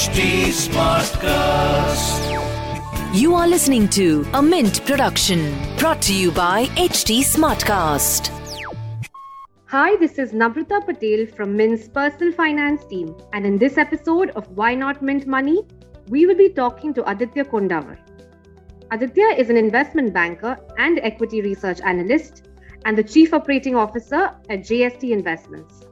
HT Smartcast. You are listening to a Mint production brought to you by HT Smartcast. Hi, this is Namrata Patel from Mint's personal finance team. And in this episode of Why Not Mint Money, we will be talking to Aditya Kondawar. Aditya is an investment banker and equity research analyst and the chief operating officer at JST Investments.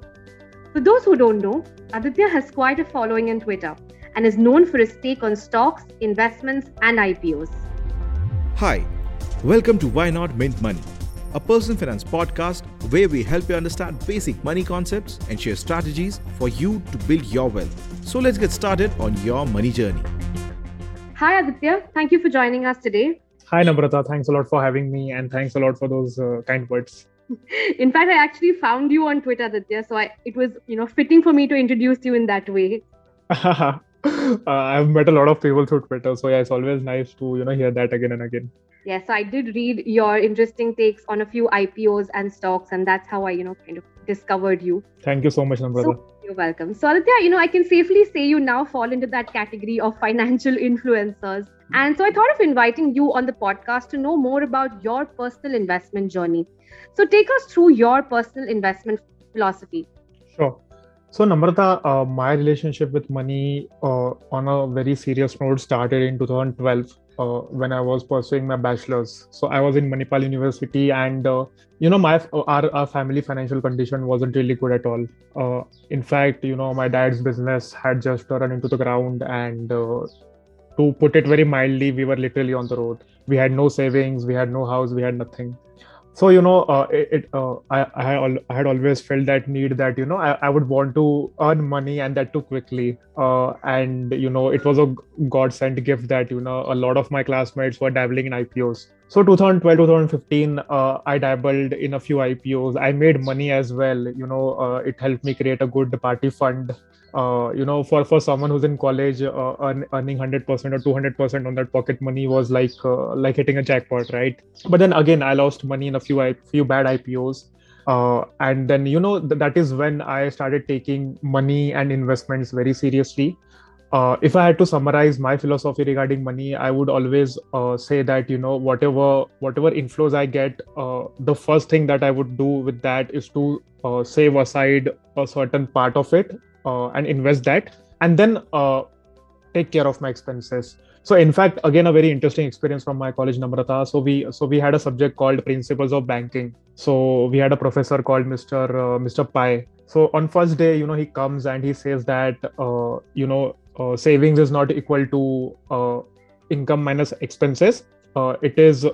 For those who don't know, Aditya has quite a following on Twitter and is known for his take on stocks, investments, and IPOs. Hi, welcome to Why Not Mint Money, a personal finance podcast where we help you understand basic money concepts and share strategies for you to build your wealth. So let's get started on your money journey. Hi, Aditya. Thank you for joining us today. Hi, Namrata. Thanks a lot for having me, and thanks a lot for those uh, kind words. In fact, I actually found you on Twitter, Aditya. So I, it was, you know, fitting for me to introduce you in that way. uh, I've met a lot of people through Twitter, so yeah, it's always nice to you know hear that again and again. Yes, I did read your interesting takes on a few IPOs and stocks, and that's how I, you know, kind of discovered you. Thank you so much, Namrata. So, you're welcome. So, Aditya, you know, I can safely say you now fall into that category of financial influencers. And so I thought of inviting you on the podcast to know more about your personal investment journey. So, take us through your personal investment philosophy. Sure. So, Namrata, uh, my relationship with money uh, on a very serious note started in 2012 uh, when I was pursuing my bachelor's. So, I was in Manipal University, and uh, you know, my our, our family financial condition wasn't really good at all. Uh, in fact, you know, my dad's business had just run into the ground, and uh, to put it very mildly, we were literally on the road. We had no savings, we had no house, we had nothing so you know uh, it, it uh, I, I, I had always felt that need that you know I, I would want to earn money and that too quickly. Uh, and you know it was a god sent gift that you know a lot of my classmates were dabbling in ipos so 2012 2015 uh, i dabbled in a few ipos i made money as well you know uh, it helped me create a good party fund uh, you know, for for someone who's in college, uh, earn, earning hundred percent or two hundred percent on that pocket money was like uh, like hitting a jackpot, right? But then again, I lost money in a few few bad IPOs, uh, and then you know th- that is when I started taking money and investments very seriously. Uh, if I had to summarize my philosophy regarding money, I would always uh, say that you know whatever whatever inflows I get, the first thing that I would do with that is to save aside a certain part of it uh, and invest that and then uh, take care of my expenses. So in fact again a very interesting experience from my college namrata. So we so we had a subject called principles of banking. So we had a professor called mr uh, mr pai so on first day you know he comes and he says that uh, you know uh, savings is not equal to uh, income minus expenses. It is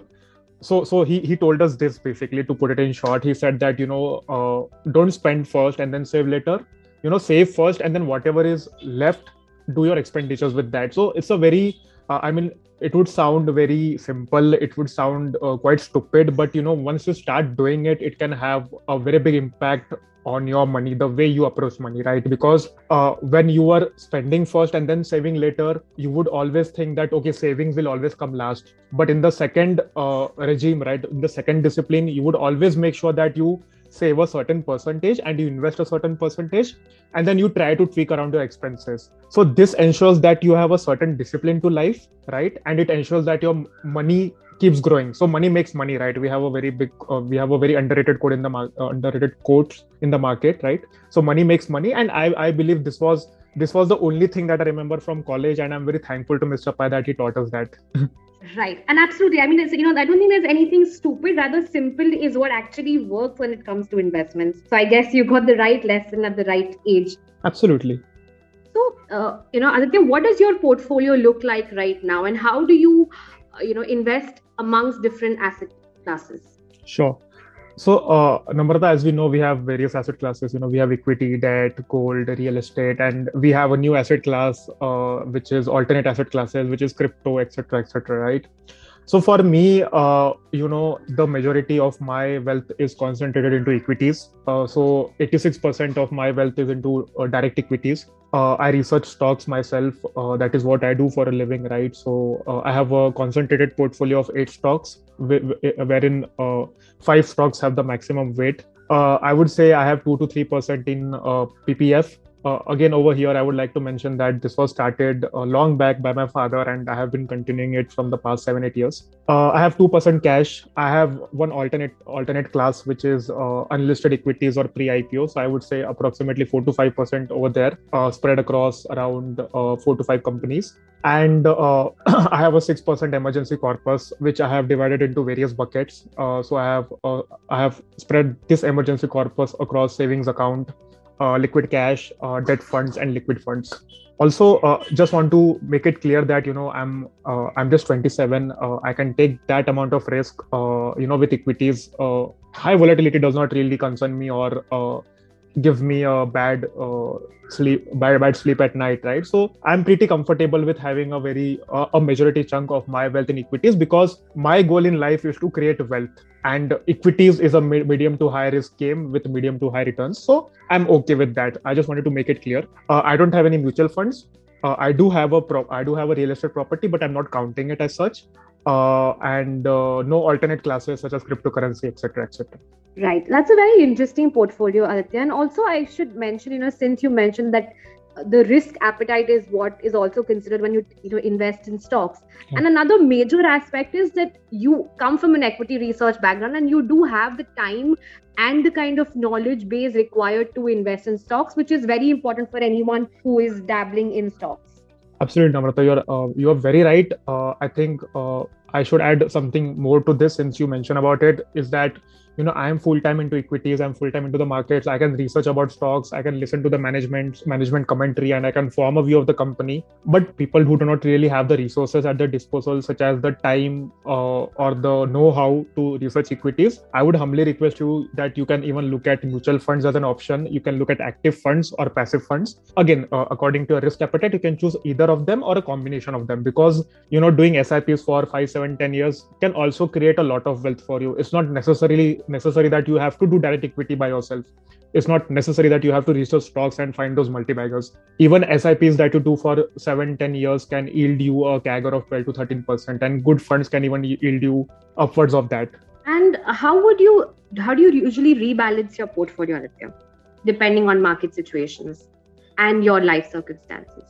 so so he he told us this basically to put it in short. He said that you know don't spend first and then save later. You know save first and then whatever is left do your expenditures with that. So it's a very uh, i mean it would sound very simple. It would sound uh, quite stupid. But you know once you start doing it it can have a very big impact on your money the way you approach money right? Because uh, when you are spending first and then saving later you would always think that okay savings will always come last. But in the second uh, regime right in the second discipline you would always make sure that you save a certain percentage and you invest a certain percentage and then you try to tweak around your expenses. So this ensures that you have a certain discipline to life right? And it ensures that your money keeps growing so money makes money right we have a very big uh, we have a very underrated quote in the mar- uh, underrated quotes in the market right so money makes money and i i believe this was this was the only thing that i remember from college and i'm very thankful to mr pai that he taught us that Right. And absolutely. I mean, it's, you know, I don't think there's anything stupid. Rather, simple is what actually works when it comes to investments. So I guess you got the right lesson at the right age. Absolutely. So, uh, you know, Aditya, what does your portfolio look like right now? And how do you, uh, you know, invest amongst different asset classes? Sure. So, uh, Namrata, as we know, we have various asset classes. You know, we have equity, debt, gold, real estate, and we have a new asset class, uh, which is alternate asset classes, which is crypto, etc., etc. right? So for me, uh, you know, the majority of my wealth is concentrated into equities. Uh, so 86% of my wealth is into uh, direct equities. Uh, I research stocks myself. Uh, that is what I do for a living, right? So uh, I have a concentrated portfolio of eight stocks, wherein five stocks have the maximum weight. I would say I have two to three percent in PPF, uh, again over here i would like to mention that this was started uh, long back by my father and i have been continuing it from the past 7 8 years. Uh, i have 2% cash. I have one alternate alternate class which is uh, unlisted equities or pre ipo so i would say approximately 4 to 5% over there uh, spread across around 4 to 5 companies. And i have a 6% emergency corpus which i have divided into various buckets. So i have i have spread this emergency corpus across savings account uh, liquid cash, uh, debt funds, and liquid funds. Also, uh, just want to make it clear that you know I'm uh, I'm just 27. Uh, I can take that amount of risk. Uh, you know, with equities, high volatility does not really concern me or give me a bad sleep bad, bad sleep at night right? So i'm pretty comfortable with having a very uh, a majority chunk of my wealth in equities because my goal in life is to create wealth and equities is a medium to high risk game with medium to high returns. So i'm okay with that. I just wanted to make it clear. Uh, i don't have any mutual funds. Uh, i do have a pro- i do have a real estate property but i'm not counting it as such. Uh, and uh, no alternate classes such as cryptocurrency etc etc right. That's a very interesting portfolio aditya. And also i should mention you know since you mentioned that the risk appetite is what is also considered when you you know invest in stocks. Yeah. and another major aspect is that you come from an equity research background and you do have the time and the kind of knowledge base required to invest in stocks which is very important for anyone who is dabbling in stocks. Absolutely namrata. You're uh, you are very right. Uh, i think uh, i should add something more to this since you mentioned about it is that you know i am full time into equities i'm full time into the markets. I can research about stocks i can listen to the management management commentary and i can form a view of the company. But people who do not really have the resources at their disposal such as the time uh, or the know how to research equities i would humbly request you that you can even look at mutual funds as an option. You can look at active funds or passive funds. Again uh, according to your risk appetite you can choose either of them or a combination of them because you know doing sips for 5 7 10 years can also create a lot of wealth for you. It's not necessarily necessary that you have to do direct equity by yourself. It's not necessary that you have to research stocks and find those multi-baggers. Even sips that you do for 7 10 years can yield you a CAGR of 12 to 13 percent and good funds can even yield you upwards of that. And how would you how do you usually rebalance your portfolio Aditya, depending on market situations and your life circumstances?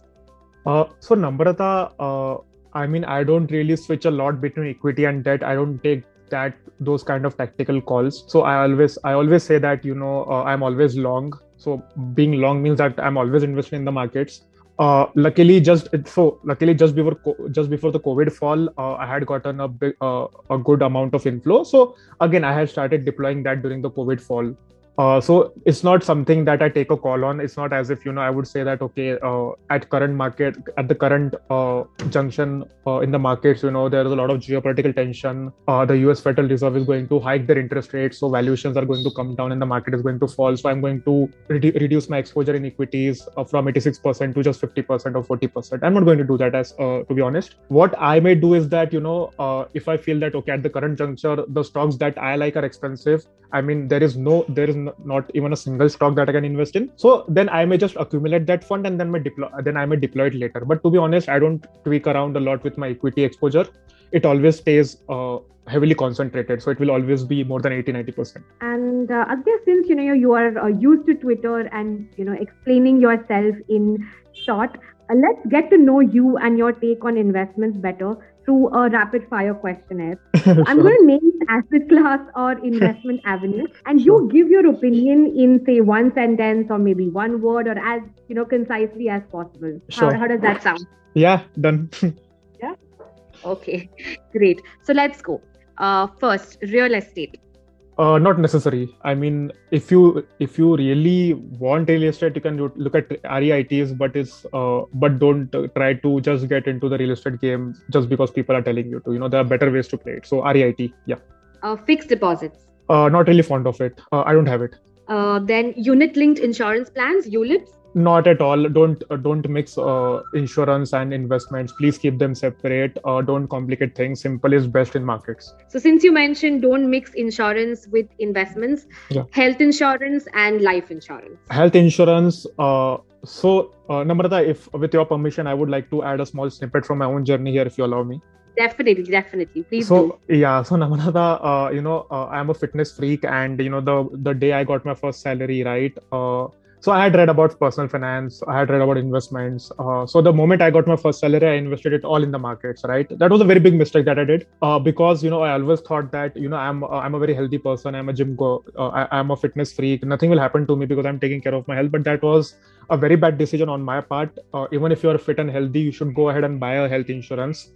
Uh, so namrata uh, i mean i don't really switch a lot between equity and debt. I don't take that those kind of tactical calls. So i always i always say that you know uh, i'm always long. So being long means that i'm always invested in the markets. Uh, luckily just so luckily just before just before the covid fall uh, i had gotten a big uh, a good amount of inflow. So again i had started deploying that during the covid fall uh, so it's not something that I take a call on. It's not as if you know I would say that okay, uh, at current market, at the current uh, junction uh, in the markets, you know there is a lot of geopolitical tension. Uh, the U.S. Federal Reserve is going to hike their interest rates, so valuations are going to come down and the market is going to fall. So I'm going to re- reduce my exposure in equities from 86% to just 50% or 40%. I'm not going to do that as to be honest. What I may do is that you know if I feel that okay at the current juncture the stocks that I like are expensive. I mean there is no there is not even a single stock that I can invest in. So then I may just accumulate that fund and then deploy then I may deploy it later. But to be honest, I don't tweak around a lot with my equity exposure. It always stays uh, heavily concentrated so it will always be more than 80 90% and uh, Aditya, since you know you are uh, used to twitter and you know explaining yourself in short uh, let's get to know you and your take on investments better through a rapid fire questionnaire. sure. I'm going to name asset class or investment avenue, and sure. you give your opinion in say one sentence or maybe one word or as you know concisely as possible. Sure. How, how does that sound? Yeah, done. yeah. Okay, great. So let's go. Uh, first, real estate uh, not necessary. I mean if you if you really want real estate you can look at reits but it's uh, but don't try to just get into the real estate game just because people are telling you to. You know there are better ways to play it. So reit yeah. Uh, fixed deposits. Uh, not really fond of it. Uh, i don't have it uh, then unit linked insurance plans ulips not at all. Don't uh, don't mix uh, insurance and investments. Please keep them separate. Uh, don't complicate things. Simple is best in markets. So since you mentioned don't mix insurance with investments yeah. health insurance and life insurance. Health insurance uh, so uh, namrata if with your permission i would like to add a small snippet from my own journey here if you allow me definitely definitely please so do. yeah so namrata uh, you know uh, i'm a fitness freak and you know the the day i got my first salary right uh, so i had read about personal finance i had read about investments uh, so the moment i got my first salary i invested it all in the markets right that was a very big mistake that i did uh, because you know i always thought that you know i'm uh, i'm a very healthy person i'm a gym go uh, I, am a fitness freak nothing will happen to me because i'm taking care of my health but that was a very bad decision on my part uh, even if you're fit and healthy you should go ahead and buy a health insurance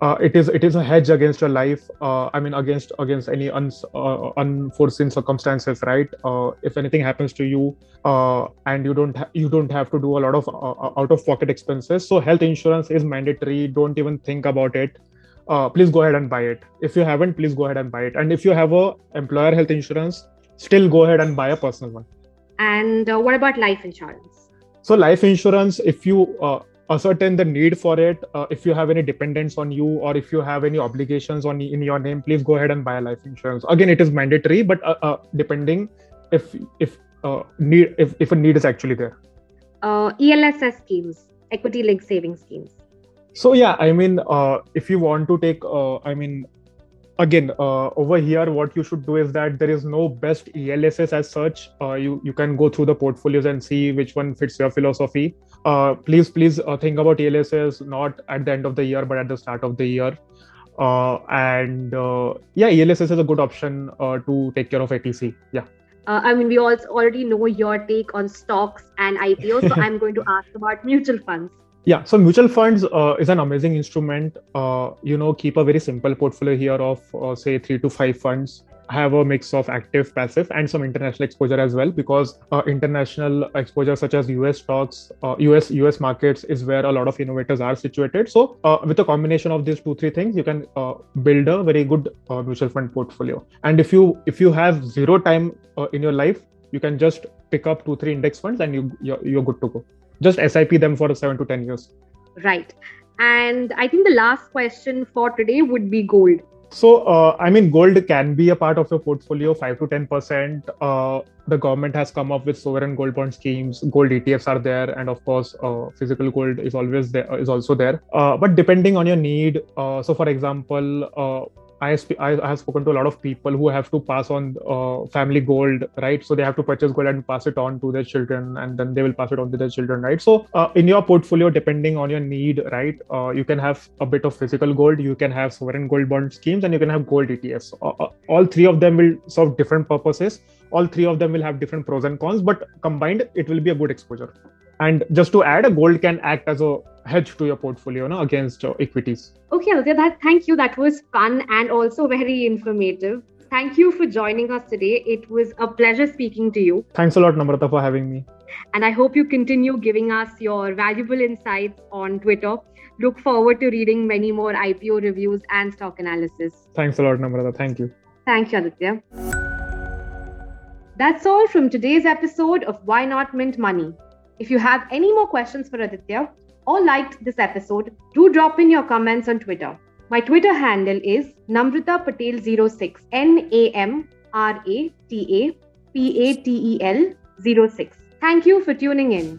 uh, it is it is a hedge against your life uh, i mean against against any uns, uh, unforeseen circumstances right? Uh, if anything happens to you uh, and you don't ha- you don't have to do a lot of uh, out of pocket expenses so health insurance is mandatory don't even think about it. Please go ahead and buy it. If you haven't please go ahead and buy it. And if you have a employer health insurance still go ahead and buy a personal one. And what about life insurance? So life insurance if you ascertain the need for it uh, if you have any dependents on you or if you have any obligations on in your name please go ahead and buy a life insurance. Again it is mandatory but uh, uh, depending if if uh, need if, if a need is actually there. Uh, elss schemes equity linked saving schemes. So yeah i mean uh, if you want to take i mean again uh, over here what you should do is that there is no best elss as such. Uh, you you can go through the portfolios and see which one fits your philosophy. Uh, please please uh, think about elss not at the end of the year but at the start of the year. Uh, and uh, yeah elss is a good option to take care of 80C yeah. I mean, we also already know your take on stocks and IPOs, so I'm going to ask about mutual funds yeah so mutual funds uh, is an amazing instrument. Uh, you know keep a very simple portfolio here of uh, say three to five funds. Have a mix of active passive and some international exposure as well because uh, international exposure such as us stocks uh, us us markets is where a lot of innovators are situated. So uh, with a combination of these two three things you can build a very good mutual fund portfolio. And if you if you have zero time in your life you can just pick up two three index funds and you you're, you're good to go just sip them for 7 to 10 years. Right. And i think the last question for today would be gold. So uh, i mean gold can be a part of your portfolio 5 to 10 percent. Uh, the government has come up with sovereign gold bond schemes. Gold etfs are there. And of course uh, physical gold is always there is also there. Uh, but depending on your need uh, so for example uh, I, I have spoken to a lot of people who have to pass on uh, family gold, right? So they have to purchase gold and pass it on to their children, and then they will pass it on to their children, right? So uh, in your portfolio, depending on your need, right, uh, you can have a bit of physical gold, you can have sovereign gold bond schemes, and you can have gold ETFs. Uh, all three of them will serve different purposes. All three of them will have different pros and cons, but combined, it will be a good exposure. And just to add, a gold can act as a hedge to your portfolio no, against uh, equities. Okay, Aditya, that thank you. That was fun and also very informative. Thank you for joining us today. It was a pleasure speaking to you. Thanks a lot, Namrata, for having me. And I hope you continue giving us your valuable insights on Twitter. Look forward to reading many more IPO reviews and stock analysis. Thanks a lot, Namrata. Thank you. Thank you, Aditya. That's all from today's episode of Why Not Mint Money. If you have any more questions for Aditya, or liked this episode, do drop in your comments on Twitter. My Twitter handle is Namrata Patel06. N A M R A T A P A T E L 06. Thank you for tuning in.